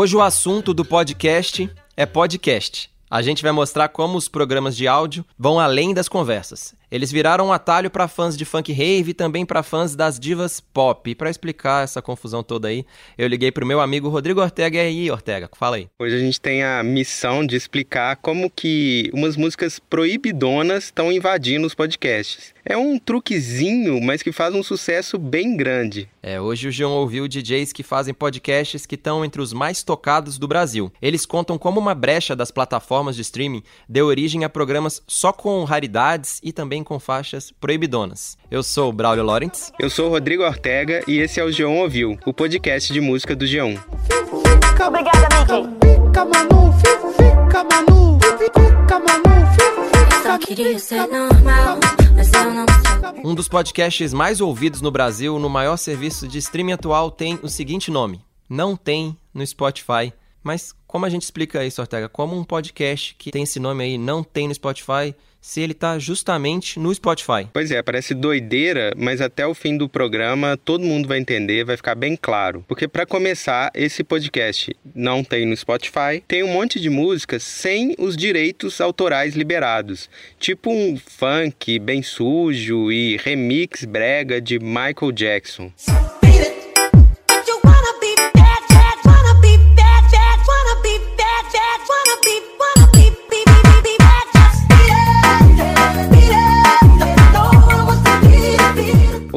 Hoje o assunto do podcast é podcast. A gente vai mostrar como os programas de áudio vão além das conversas. Eles viraram um atalho para fãs de funk rave e também para fãs das divas pop. E para explicar essa confusão toda aí, eu liguei pro meu amigo Rodrigo Ortega. E aí, Ortega, fala aí. Hoje a gente tem a missão de explicar como que umas músicas proibidonas estão invadindo os podcasts. É um truquezinho, mas que faz um sucesso bem grande. É, hoje o João ouviu DJs que fazem podcasts que estão entre os mais tocados do Brasil. Eles contam como uma brecha das plataformas de streaming deu origem a programas só com raridades e também com faixas proibidonas. Eu sou o Braulio Lawrence. Eu sou o Rodrigo Ortega e esse é o Geon Ouviu, o podcast de música do Geon. Obrigada, Mickey. Fica, Manu, fica, Manu, fica, Manu, Só queria ser normal, mas eu não um dos podcasts mais ouvidos no Brasil, no maior serviço de streaming atual, tem o seguinte nome: Não tem no Spotify. Mas como a gente explica isso, Ortega? Como um podcast que tem esse nome aí não tem no Spotify, se ele está justamente no Spotify? Pois é, parece doideira, mas até o fim do programa todo mundo vai entender, vai ficar bem claro. Porque para começar, esse podcast não tem no Spotify, tem um monte de músicas sem os direitos autorais liberados, tipo um funk bem sujo e remix brega de Michael Jackson.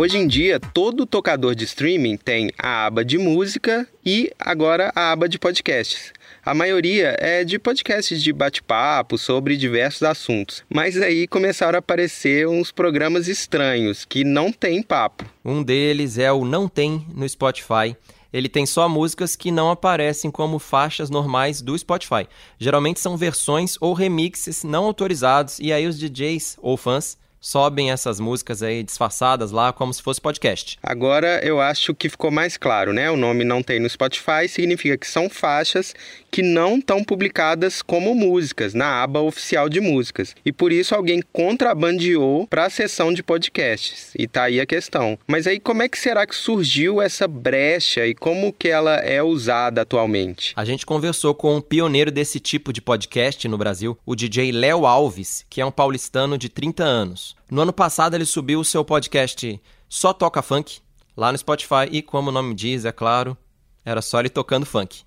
Hoje em dia, todo tocador de streaming tem a aba de música e agora a aba de podcasts. A maioria é de podcasts de bate-papo sobre diversos assuntos, mas aí começaram a aparecer uns programas estranhos que não tem papo. Um deles é o Não Tem no Spotify ele tem só músicas que não aparecem como faixas normais do Spotify. Geralmente são versões ou remixes não autorizados e aí os DJs ou fãs sobem essas músicas aí disfarçadas lá como se fosse podcast. Agora eu acho que ficou mais claro, né? O nome não tem no Spotify significa que são faixas que não estão publicadas como músicas na aba oficial de músicas. E por isso alguém contrabandeou para a seção de podcasts. E tá aí a questão. Mas aí como é que será que surgiu essa brecha e como que ela é usada atualmente? A gente conversou com um pioneiro desse tipo de podcast no Brasil, o DJ Léo Alves, que é um paulistano de 30 anos. No ano passado, ele subiu o seu podcast Só Toca Funk lá no Spotify e, como o nome diz, é claro, era só ele tocando funk.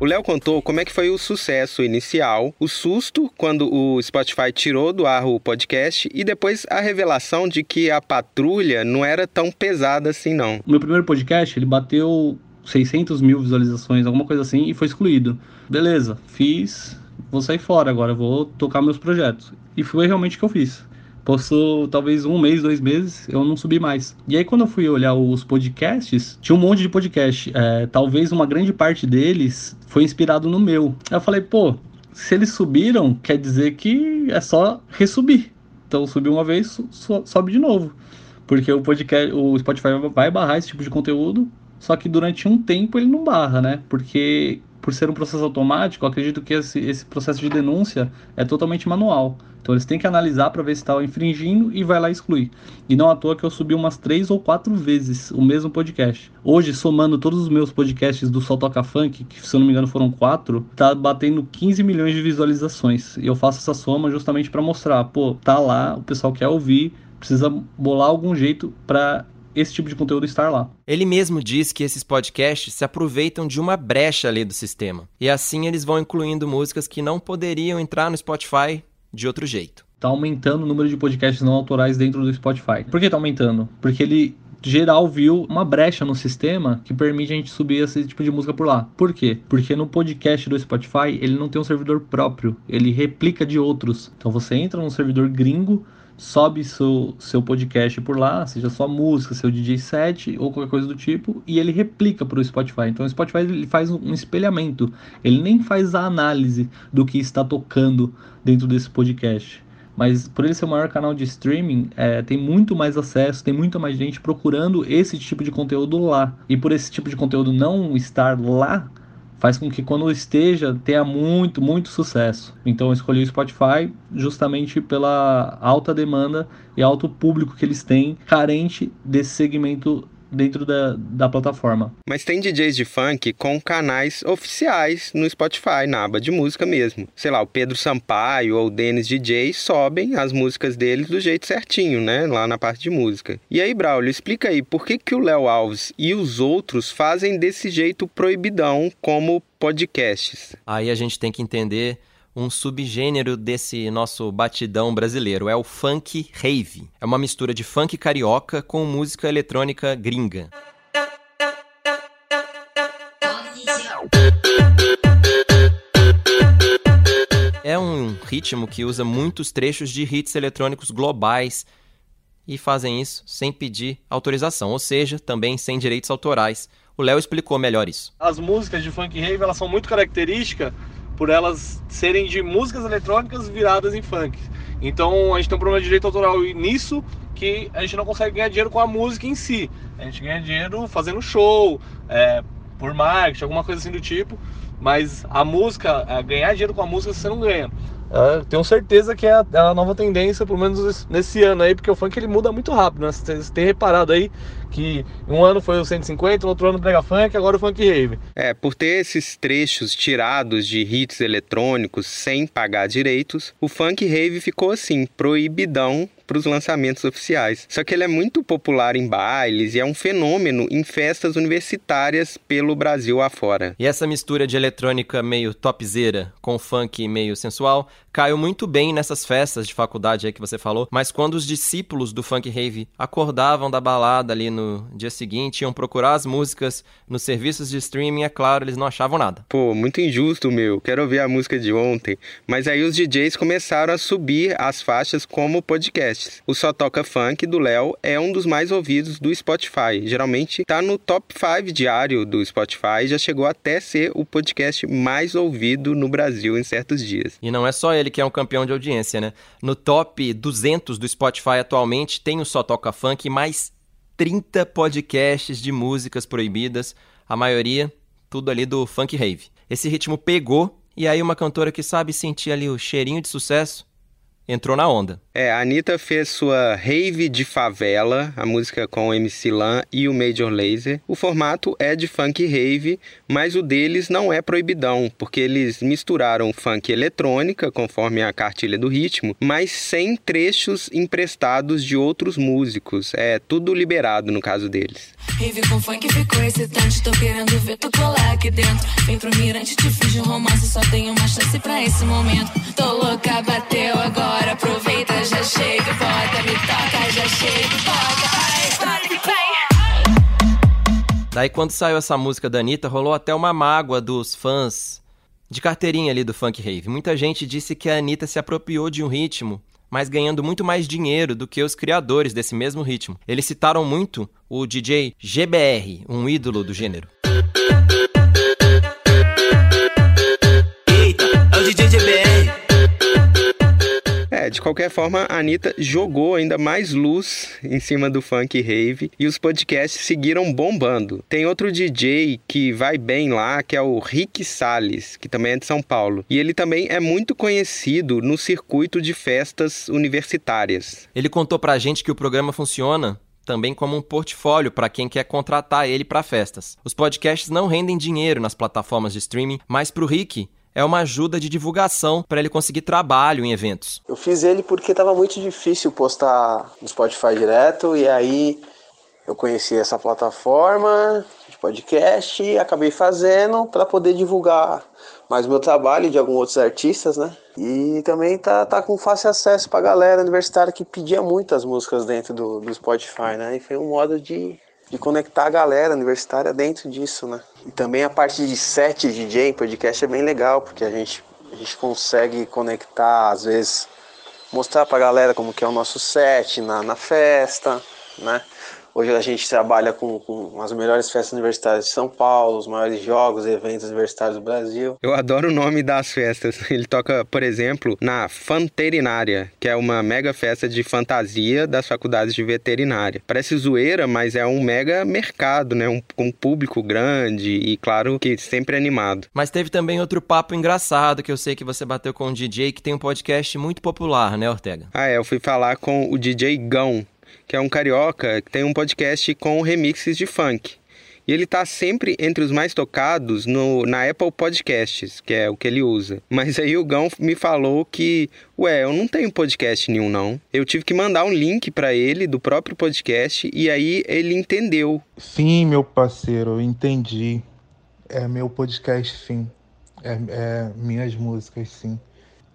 O Léo contou como é que foi o sucesso inicial, o susto quando o Spotify tirou do ar o podcast e depois a revelação de que a patrulha não era tão pesada assim não. O meu primeiro podcast, ele bateu 600 mil visualizações, alguma coisa assim, e foi excluído. Beleza, fiz, vou sair fora agora, vou tocar meus projetos. E foi realmente o que eu fiz. Passou talvez um mês, dois meses, eu não subi mais. E aí, quando eu fui olhar os podcasts, tinha um monte de podcast. É, talvez uma grande parte deles foi inspirado no meu. Aí eu falei, pô, se eles subiram, quer dizer que é só resubir. Então, subiu uma vez, sobe de novo. Porque o podcast, o Spotify vai barrar esse tipo de conteúdo só que durante um tempo ele não barra, né? Porque por ser um processo automático, acredito que esse, esse processo de denúncia é totalmente manual. Então eles têm que analisar para ver se está infringindo e vai lá excluir. E não à toa que eu subi umas três ou quatro vezes o mesmo podcast. Hoje, somando todos os meus podcasts do Sol Toca Funk, que se eu não me engano foram quatro, tá batendo 15 milhões de visualizações. E eu faço essa soma justamente para mostrar, pô, tá lá, o pessoal quer ouvir, precisa bolar algum jeito para esse tipo de conteúdo estar lá. Ele mesmo diz que esses podcasts se aproveitam de uma brecha ali do sistema. E assim eles vão incluindo músicas que não poderiam entrar no Spotify de outro jeito. Tá aumentando o número de podcasts não autorais dentro do Spotify. Por que tá aumentando? Porque ele geral viu uma brecha no sistema que permite a gente subir esse tipo de música por lá. Por quê? Porque no podcast do Spotify ele não tem um servidor próprio, ele replica de outros. Então você entra num servidor gringo, sobe seu, seu podcast por lá, seja sua música, seu DJ set ou qualquer coisa do tipo, e ele replica para o Spotify. Então o Spotify ele faz um espelhamento, ele nem faz a análise do que está tocando dentro desse podcast. Mas por ele ser o maior canal de streaming, é, tem muito mais acesso, tem muita mais gente procurando esse tipo de conteúdo lá. E por esse tipo de conteúdo não estar lá, faz com que quando esteja tenha muito, muito sucesso. Então eu escolhi o Spotify justamente pela alta demanda e alto público que eles têm, carente desse segmento dentro da, da plataforma. Mas tem DJs de funk com canais oficiais no Spotify, na aba de música mesmo. Sei lá, o Pedro Sampaio ou o Denis DJ sobem as músicas deles do jeito certinho, né? Lá na parte de música. E aí, Braulio, explica aí por que, que o Léo Alves e os outros fazem desse jeito proibidão como podcasts. Aí a gente tem que entender um subgênero desse nosso batidão brasileiro. É o funk rave. É uma mistura de funk carioca com música eletrônica gringa. É um ritmo que usa muitos trechos de hits eletrônicos globais e fazem isso sem pedir autorização, ou seja, também sem direitos autorais. O Léo explicou melhor isso. As músicas de funk rave elas são muito características por elas serem de músicas eletrônicas viradas em funk. Então a gente tem um problema de direito autoral nisso que a gente não consegue ganhar dinheiro com a música em si. A gente ganha dinheiro fazendo show, é, por marketing, alguma coisa assim do tipo. Mas a música, é, ganhar dinheiro com a música você não ganha. Eu tenho certeza que é a, é nova tendência, pelo menos nesse ano aí, porque o funk ele muda muito rápido, né? Você tem reparado aí que um ano foi o 150, no outro ano prega funk, agora o funk rave. É, por ter esses trechos tirados de hits eletrônicos sem pagar direitos, o funk rave ficou assim, proibidão para os lançamentos oficiais. Só que ele é muito popular em bailes e é um fenômeno em festas universitárias pelo Brasil afora. E essa mistura de eletrônica meio topzeira com funk meio sensual caiu muito bem nessas festas de faculdade aí que você falou, mas quando os discípulos do funk rave acordavam da balada ali no dia seguinte, iam procurar as músicas nos serviços de streaming, é claro, eles não achavam nada. Pô, muito injusto, meu. Quero ouvir a música de ontem. Mas aí os DJs começaram a subir as faixas como O Só Toca Funk do Léo é um dos mais ouvidos do Spotify. Geralmente tá no top 5 diário do Spotify e já chegou até ser o podcast mais ouvido no Brasil em certos dias. E não é só ele que é um campeão de audiência, né? No top 200 do Spotify atualmente tem o Só Toca Funk mais 30 podcasts de músicas proibidas, a maioria tudo ali do funk rave. Esse ritmo pegou e aí uma cantora que sabe sentir ali o cheirinho de sucesso entrou na onda. É, a Anitta fez sua Rave de Favela, a música com o MC Lan e o Major Lazer. O formato é de funk rave, mas o deles não é proibidão, porque eles misturaram funk eletrônica, conforme a cartilha do ritmo, mas sem trechos emprestados de outros músicos. É tudo liberado no caso deles. Rave com funk ficou excitante, tô querendo ver tu colar aqui dentro. Vem pro mirante, te fiz um romance, só tenho uma chance pra esse momento. Tô louca, bateu agora agora aproveita, já chega, bota, me toca, já chega, bota, Daí quando saiu essa música da Anitta, rolou até uma mágoa dos fãs de carteirinha ali do Funk Rave. Muita gente disse que a Anitta se apropriou de um ritmo, mas ganhando muito mais dinheiro do que os criadores desse mesmo ritmo. Eles citaram muito o DJ GBR, um ídolo do gênero. Eita, é o DJ GBR. É, de qualquer forma, a Anitta jogou ainda mais luz em cima do funk rave e os podcasts seguiram bombando. Tem outro DJ que vai bem lá, que é o Rick Salles, que também é de São Paulo. E ele também é muito conhecido no circuito de festas universitárias. Ele contou pra gente que o programa funciona também como um portfólio para quem quer contratar ele para festas. Os podcasts não rendem dinheiro nas plataformas de streaming, mas para o Rick é uma ajuda de divulgação para ele conseguir trabalho em eventos. Eu fiz ele porque estava muito difícil postar no Spotify direto e aí eu conheci essa plataforma de podcast e acabei fazendo para poder divulgar mais o meu trabalho de alguns outros artistas, né? E também tá, tá com fácil acesso para a galera universitária que pedia muitas músicas dentro do, do Spotify, né? E foi um modo de de conectar a galera universitária dentro disso, né? E também a parte de set DJ em podcast é bem legal, porque a gente, a gente consegue conectar, às vezes, mostrar pra galera como que é o nosso set na, na festa, né? Hoje a gente trabalha com, com as melhores festas universitárias de São Paulo, os maiores jogos, eventos universitários do Brasil. Eu adoro o nome das festas. Ele toca, por exemplo, na Fanterinária, que é uma mega festa de fantasia das faculdades de veterinária. Parece zoeira, mas é um mega mercado, né? Um, um público grande e, claro, que sempre animado. Mas teve também outro papo engraçado que eu sei que você bateu com um DJ que tem um podcast muito popular, né, Ortega? Ah, é. Eu fui falar com o DJ Gão, que é um carioca que tem um podcast com remixes de funk. E ele tá sempre entre os mais tocados no, na Apple Podcasts, que é o que ele usa. Mas aí o Gão me falou que, ué, eu não tenho podcast nenhum não. Eu tive que mandar um link para ele do próprio podcast e aí ele entendeu. Sim, meu parceiro, eu entendi. É meu podcast, sim. É, é minhas músicas, sim.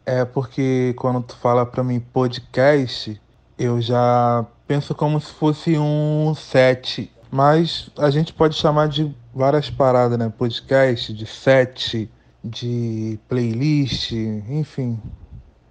É porque quando tu fala para mim podcast, eu já penso como se fosse um set, mas a gente pode chamar de várias paradas, né? Podcast, de set, de playlist, enfim.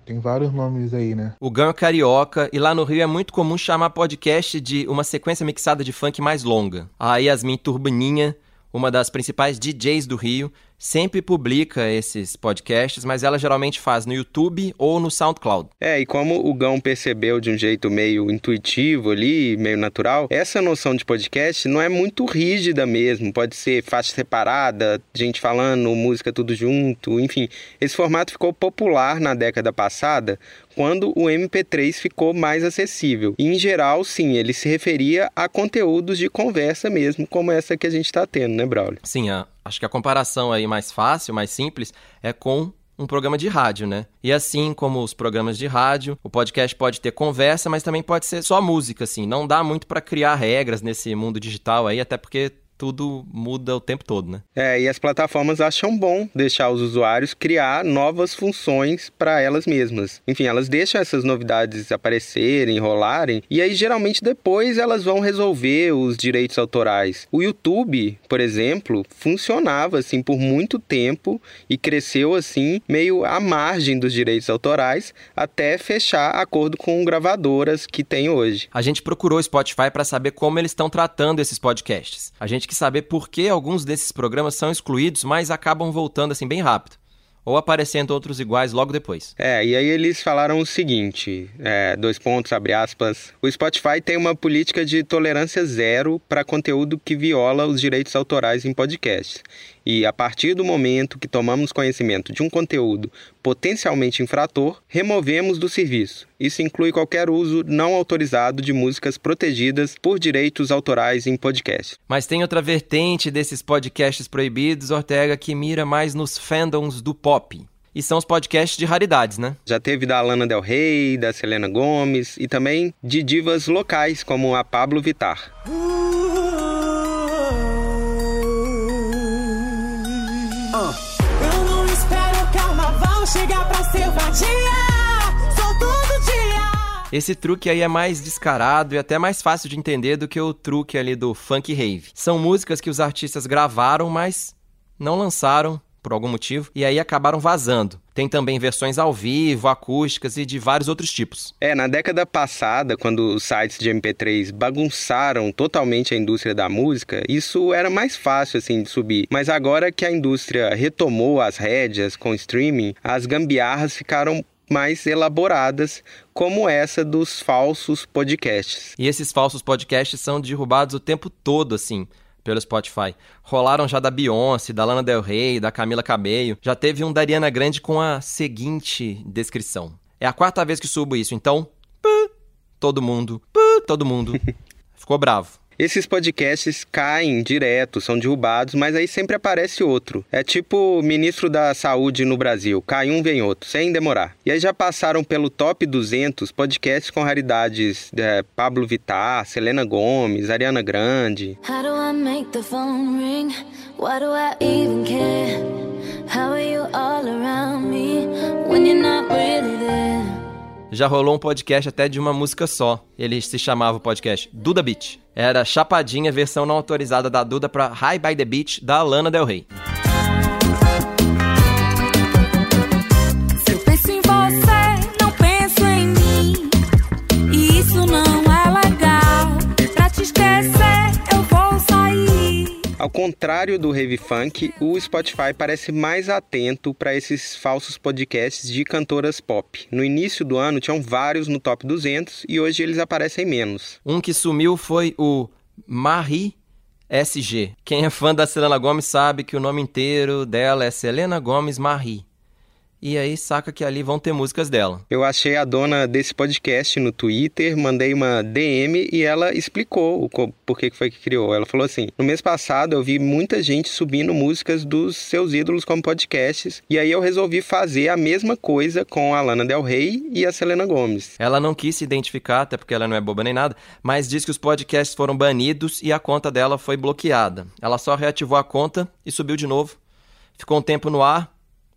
Tem vários nomes aí, né? O Gão é carioca e lá no Rio é muito comum chamar podcast de uma sequência mixada de funk mais longa. A Yasmin Turbininha, uma das principais DJs do Rio, sempre publica esses podcasts, mas ela geralmente faz no YouTube ou no SoundCloud. É, e como o Gão percebeu de um jeito meio intuitivo ali, meio natural, essa noção de podcast não é muito rígida mesmo. Pode ser faixa separada, gente falando, música tudo junto, enfim. Esse formato ficou popular na década passada quando o MP3 ficou mais acessível. E, em geral, sim, ele se referia a conteúdos de conversa mesmo, como essa que a gente está tendo, né, Braulio? Sim, a, acho que a comparação aí mais fácil, mais simples, é com um programa de rádio, né? E assim como os programas de rádio, o podcast pode ter conversa, mas também pode ser só música, assim. Não dá muito para criar regras nesse mundo digital aí, até porque tudo muda o tempo todo, né? É, e as plataformas acham bom deixar os usuários criar novas funções para elas mesmas. Enfim, elas deixam essas novidades aparecerem, rolarem, e aí geralmente depois elas vão resolver os direitos autorais. O YouTube, por exemplo, funcionava assim por muito tempo e cresceu assim meio à margem dos direitos autorais até fechar acordo com gravadoras que tem hoje. A gente procurou o Spotify para saber como eles estão tratando esses podcasts. A gente que saber por que alguns desses programas são excluídos, mas acabam voltando assim bem rápido ou aparecendo outros iguais logo depois. É, e aí eles falaram o seguinte, é, dois pontos, abre aspas, o Spotify tem uma política de tolerância zero para conteúdo que viola os direitos autorais em podcasts. E a partir do momento que tomamos conhecimento de um conteúdo potencialmente infrator, removemos do serviço. Isso inclui qualquer uso não autorizado de músicas protegidas por direitos autorais em podcast. Mas tem outra vertente desses podcasts proibidos, Ortega, que mira mais nos fandoms do pop. E são os podcasts de raridades, né? Já teve da Lana Del Rey, da Selena Gomes e também de divas locais como a Pablo Vittar. Eu chegar pra ser vadia. Sou todo dia. Esse truque aí é mais descarado e até mais fácil de entender do que o truque ali do funk rave. São músicas que os artistas gravaram, mas não lançaram por algum motivo, e aí acabaram vazando. Tem também versões ao vivo, acústicas e de vários outros tipos. É, na década passada, quando os sites de MP3 bagunçaram totalmente a indústria da música, isso era mais fácil assim de subir. Mas agora que a indústria retomou as rédeas com streaming, as gambiarras ficaram mais elaboradas, como essa dos falsos podcasts. E esses falsos podcasts são derrubados o tempo todo, assim pelo Spotify. Rolaram já da Beyoncé, da Lana Del Rey, da Camila Cabello. Já teve um da Ariana Grande com a seguinte descrição. É a quarta vez que subo isso, então... Todo mundo, todo mundo. Ficou bravo. Esses podcasts caem direto, são derrubados, mas aí sempre aparece outro. É tipo ministro da Saúde no Brasil, cai um, vem outro, sem demorar. E aí já passaram pelo top 200 podcasts com raridades de Pablo Vittar, Selena Gomes, Ariana Grande. How do I make the phone ring? Why do I even care? How are you all around me Já rolou um podcast até de uma música só. Ele se chamava o podcast Duda Beat. Era Chapadinha, versão não autorizada da Duda para High by the Beach da Lana Del Rey. Contrário do Heavy Funk, o Spotify parece mais atento para esses falsos podcasts de cantoras pop. No início do ano tinham vários no top 200 e hoje eles aparecem menos. Um que sumiu foi o Marie SG. Quem é fã da Selena Gomes sabe que o nome inteiro dela é Selena Gomes Marie e aí saca que ali vão ter músicas dela. Eu achei a dona desse podcast no Twitter, mandei uma DM e ela explicou o por que foi que criou. Ela falou assim: no mês passado eu vi muita gente subindo músicas dos seus ídolos como podcasts, e aí eu resolvi fazer a mesma coisa com a Lana Del Rey e a Selena Gomes. Ela não quis se identificar, até porque ela não é boba nem nada, mas diz que os podcasts foram banidos e a conta dela foi bloqueada. Ela só reativou a conta e subiu de novo. Ficou um tempo no ar,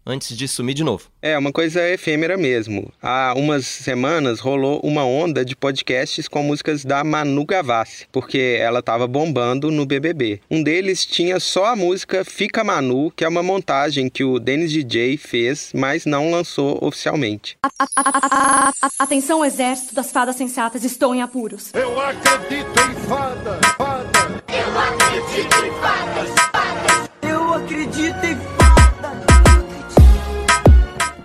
antes de sumir de novo. É, uma coisa efêmera mesmo. Há umas semanas rolou uma onda de podcasts com músicas da Manu Gavassi, porque ela estava bombando no BBB. Um deles tinha só a música Fica Manu, que é uma montagem que o Dennis DJ fez, mas não lançou oficialmente. Atenção, exército das fadas sensatas, estou em apuros. Eu acredito em fada, fada. Eu acredito em fadas, fadas. Eu acredito em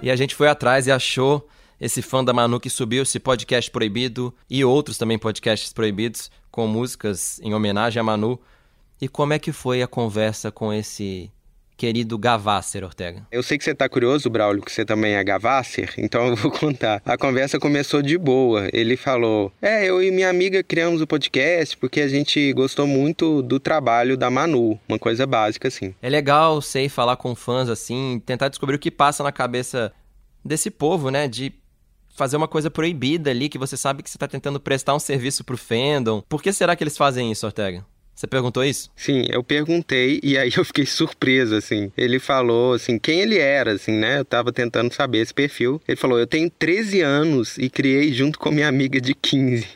e a gente foi atrás e achou esse fã da Manu que subiu esse podcast proibido e outros também podcasts proibidos com músicas em homenagem a Manu. E como é que foi a conversa com esse querido Gavasser Ortega? Eu sei que você está curioso, Braulio, que você também é Gavasser, então eu vou contar. A conversa começou de boa. Ele falou: É, eu e minha amiga criamos o podcast porque a gente gostou muito do trabalho da Manu, uma coisa básica assim. É legal, sei, falar com fãs assim, tentar descobrir o que passa na cabeça desse povo, né? De fazer uma coisa proibida ali, que você sabe que você está tentando prestar um serviço pro fandom. Por que será que eles fazem isso, Ortega? Você perguntou isso? Sim, eu perguntei e aí eu fiquei surpreso, assim. Ele falou, assim, quem ele era, assim, né? Eu tava tentando saber esse perfil. Ele falou, eu tenho 13 anos e criei junto com minha amiga de 15.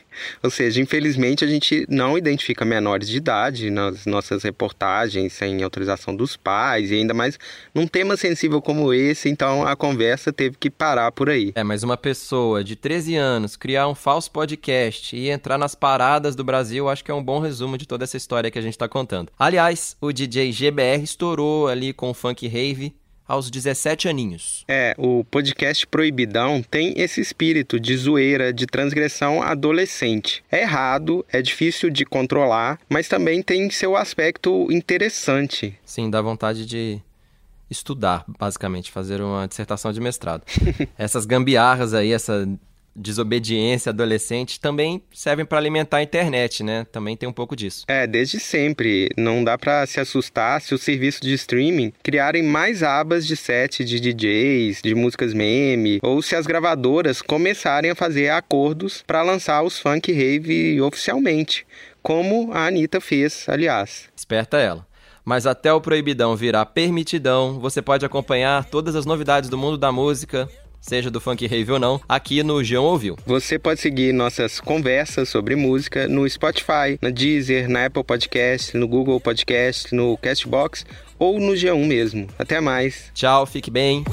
Ou seja, infelizmente a gente não identifica menores de idade nas nossas reportagens sem autorização dos pais e ainda mais num tema sensível como esse, então a conversa teve que parar por aí. É, mas uma pessoa de 13 anos criar um falso podcast e entrar nas paradas do Brasil, acho que é um bom resumo de toda essa história que a gente está contando. Aliás, o DJ GBR estourou ali com o funk rave aos 17 aninhos. É, o podcast Proibidão tem esse espírito de zoeira, de transgressão adolescente. É errado, é difícil de controlar, mas também tem seu aspecto interessante. Sim, dá vontade de estudar, basicamente, fazer uma dissertação de mestrado. Essas gambiarras aí, essa desobediência adolescente também servem para alimentar a internet, né? Também tem um pouco disso. É, desde sempre. Não dá para se assustar se os serviços de streaming criarem mais abas de set de DJs, de músicas meme, ou se as gravadoras começarem a fazer acordos para lançar os funk rave oficialmente, como a Anitta fez, aliás. Esperta ela. Mas até o proibidão virar permitidão, você pode acompanhar todas as novidades do mundo da música, seja do funk rave ou não, aqui no G1 Ouviu. Você pode seguir nossas conversas sobre música no Spotify, na Deezer, na Apple Podcast, no Google Podcast, no Castbox ou no G1 mesmo. Até mais. Tchau, fique bem.